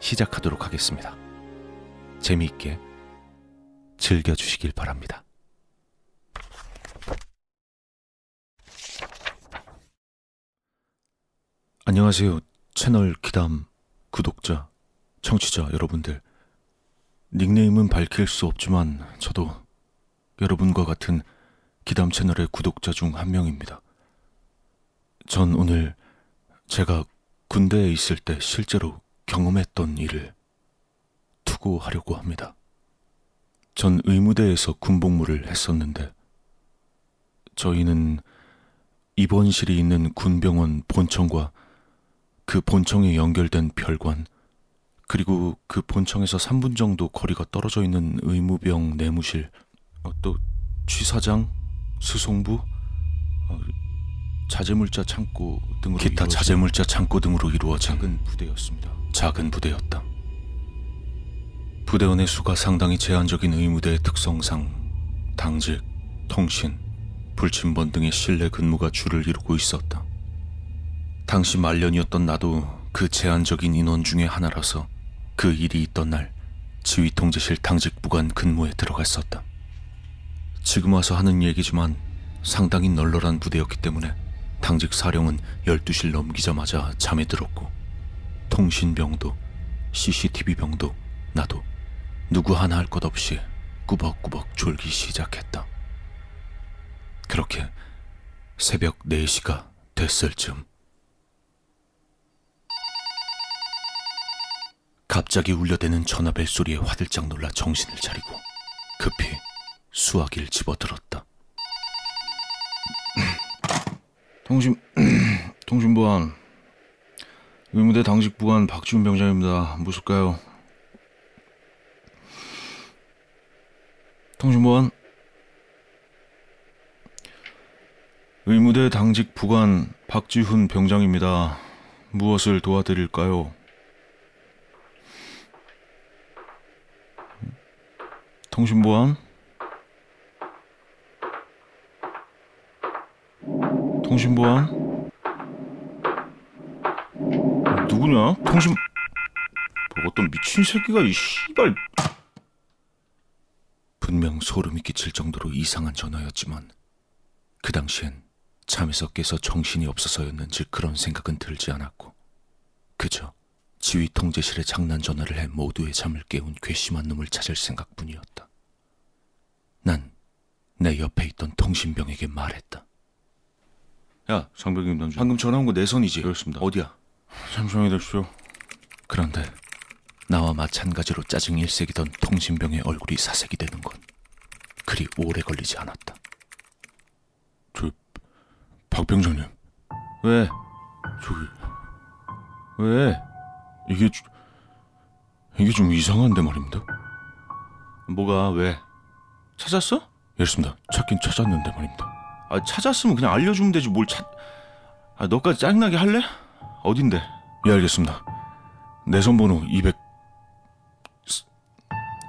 시작하도록 하겠습니다. 재미있게 즐겨주시길 바랍니다. 안녕하세요. 채널 기담 구독자, 청취자 여러분들. 닉네임은 밝힐 수 없지만 저도 여러분과 같은 기담 채널의 구독자 중 한 명입니다. 전 오늘 제가 군대에 있을 때 실제로 경험했던 일을 투고하려고 합니다. 전 의무대에서 군복무를 했었는데 저희는 입원실이 있는 군병원 본청과 그 본청에 연결된 별관 그리고 그 본청에서 3분 정도 거리가 떨어져 있는 의무병 내무실 어, 또 취사장 수송부 어, 자재물자 창고 등으로 기타 자재물자 창고 등으로 이루어진 작은 부대였습니다. 작은 부대였다. 부대원의 수가 상당히 제한적인 의무대의 특성상 당직, 통신, 불침번 등의 실내 근무가 주를 이루고 있었다. 당시 말년이었던 나도 그 제한적인 인원 중의 하나라서 그 일이 있던 날 지휘 통제실 당직 부관 근무에 들어갔었다. 지금 와서 하는 얘기지만 상당히 널널한 부대였기 때문에 당직 사령은 12시를 넘기자마자 잠에 들었고 통신병도 CCTV병도 나도 누구 하나 할 것 없이 꾸벅꾸벅 졸기 시작했다. 그렇게 새벽 4시가 됐을 즈음 갑자기 울려대는 전화벨 소리에 화들짝 놀라 정신을 차리고 급히 수화기를 집어들었다. 통신 통신보안 의무대 당직 부관 박지훈 병장입니다. 무엇일까요? 통신보안 의무대 당직 부관 박지훈 병장입니다. 무엇을 도와드릴까요? 통신보안 통신보안 누구냐? 통신 뭐 어떤 미친 새끼가 이 씨발 분명 소름이 끼칠 정도로 이상한 전화였지만 그 당시엔 잠에서 깨서 정신이 없어서였는지 그런 생각은 들지 않았고 그저 지휘 통제실에 장난 전화를 해 모두의 잠을 깨운 괘씸한 놈을 찾을 생각뿐이었다. 난 내 옆에 있던 통신병에게 말했다. 야 장병님 남주 방금 전화 온 거내 손이지? 그렇습니다. 어디야? 잠시만요 기다리십시오 그런데 나와 마찬가지로 짜증 일색이던 통신병의 얼굴이 사색이 되는 건 그리 오래 걸리지 않았다. 박 병장님 왜? 저기 왜? 이게 주- 이게 좀 이상한데 말입니다. 뭐가 왜? 찾았어? 이렇습니다. 찾긴 찾았는데 말입니다. 아 찾았으면 그냥 알려주면 되지 뭘 찾... 아 너까지 짜증나게 할래? 어딘데? 예 알겠습니다. 내선 번호 200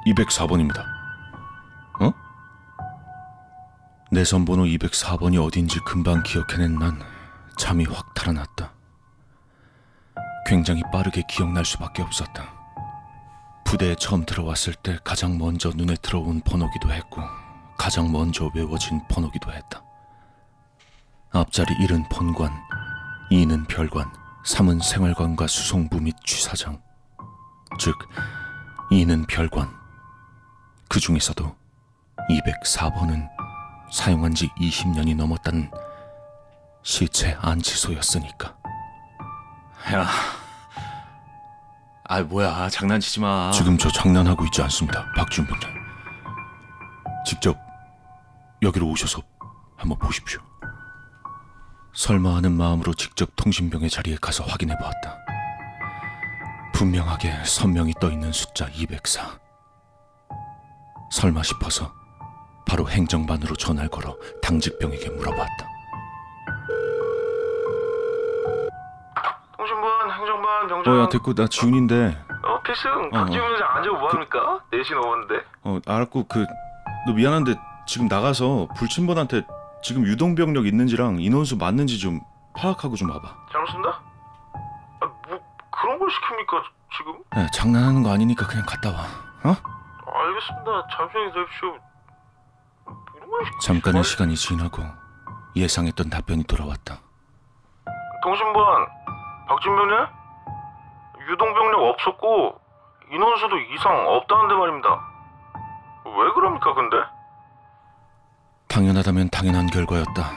204번입니다. 어? 내선 번호 204번이 어딘지 금방 기억해낸 난 잠이 확 달아났다. 굉장히 빠르게 기억날 수밖에 없었다. 부대에 처음 들어왔을 때 가장 먼저 눈에 들어온 번호기도 했고 가장 먼저 외워진 번호기도 했다. 앞자리 1은 본관, 2는 별관, 3은 생활관과 수송부 및 취사장, 즉 이는 별관. 그 중에서도 204번은 사용한 지 20년이 넘었다는 시체 안치소였으니까. 야, 아 뭐야 장난치지 마. 지금 저 장난하고 있지 않습니다, 박준 병장. 직접 여기로 오셔서 한번 보십시오. 설마 하는 마음으로 직접 통신병의 자리에 가서 확인해 보았다. 분명하게 선명히 떠 있는 숫자 204. 설마 싶어서 바로 행정반으로 전화를 걸어 당직병에게 물어봤다. 통신반, 행정반, 병장. 어야 됐고 나 지훈인데 어, 필승. 어, 박지훈 장 앉아 뭐합니까? 내신 오는데. 어 알았고 그 너 미안한데 지금 나가서 불침번한테 지금 유동병력 있는지랑 인원수 맞는지 좀 파악하고 좀 와봐. 잘못습니다. 아, 뭐 그런 걸 시킵니까 지금? 야, 장난하는 거 아니니까 그냥 갔다 와. 어? 알겠습니다. 걸 시키지 잠깐의 말- 시간이 지나고 예상했던 답변이 돌아왔다. 통신반, 박진병님? 유동병력 없었고 인원수도 이상 없다는데 말입니다. 왜 그럽니까 근데? 당연하다면 당연한 결과였다.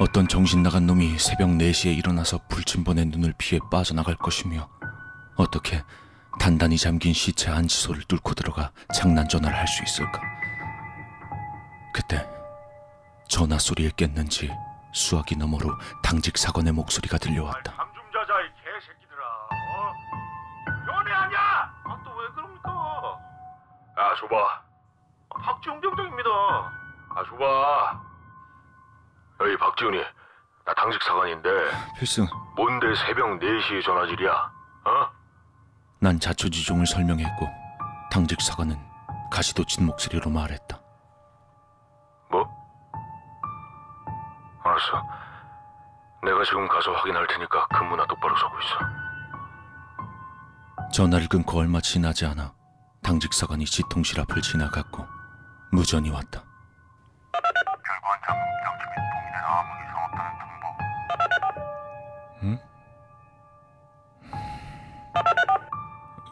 어떤 정신 나간 놈이 새벽 4시에 일어나서 불침번의 눈을 피해 빠져나갈 것이며 어떻게 단단히 잠긴 시체 안치소를 뚫고 들어가 장난 전화를 할 수 있을까? 그때 전화 소리에 깼는지 수화기 너머로 당직 사관의 목소리가 들려왔다. 잠좀 자자 이 개새끼들아. 어? 연애 아니야? 아또왜 그럽니까? 아 줘봐. 아, 박지훈 병장입니다. 아 줘봐. 여기 박지훈이 나 당직 사관인데 필승. 뭔데 새벽 4시에 전화질이야? 어? 난 자초지종을 설명했고 당직 사관은 가시돋친 목소리로 말했다. 뭐? 알았어. 내가 지금 가서 확인할 테니까 근무나 똑바로 서고 있어. 전화를 끊고 얼마 지나지 않아 당직 사관이 지통실 앞을 지나갔고 무전이 왔다. 응?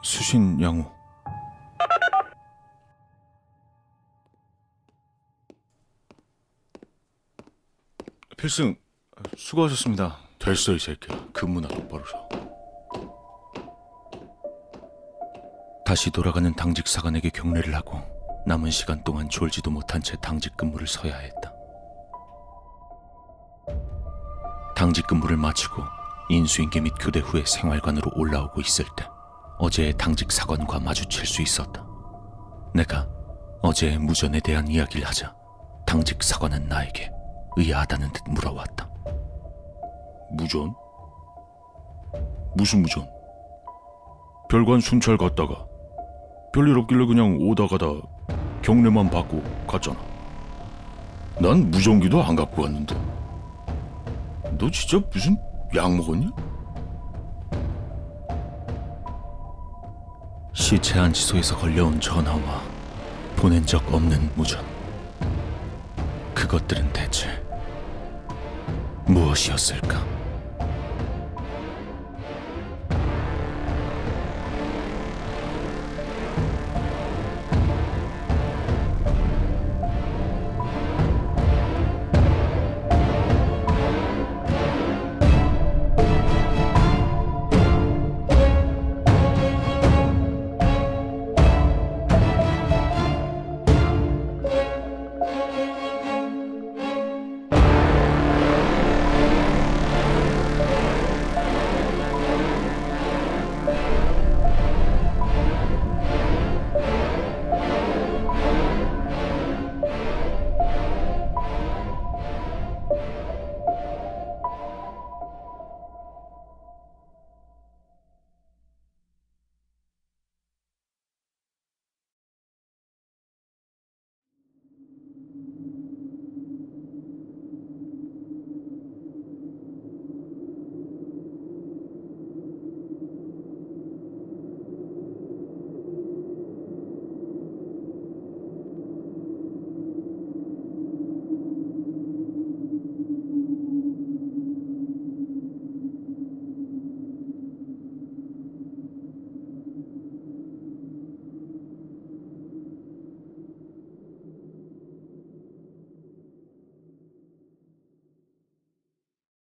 수신 양호. 필승 수고하셨습니다. 됐어 이 새끼야. 근무나 똑바로 서. 다시 돌아가는 당직 사관에게 경례를 하고 남은 시간 동안 졸지도 못한 채 당직 근무를 서야 했다. 당직 근무를 마치고 인수인계 및 교대 후에 생활관으로 올라오고 있을 때 어제의 당직 사관과 마주칠 수 있었다. 내가 어제의 무전에 대한 이야기를 하자 당직 사관은 나에게 의아하다는 듯 물어왔다. 무전? 무슨 무전? 별관 순찰 갔다가 별일 없길래 그냥 오다 가다 경례만 받고 갔잖아. 난 무전기도 안 갖고 갔는데. 너 진짜 무슨 약 먹었냐? 시체 안치소에서 걸려온 전화와 보낸 적 없는 무전. 그것들은 대체 무엇이었을까?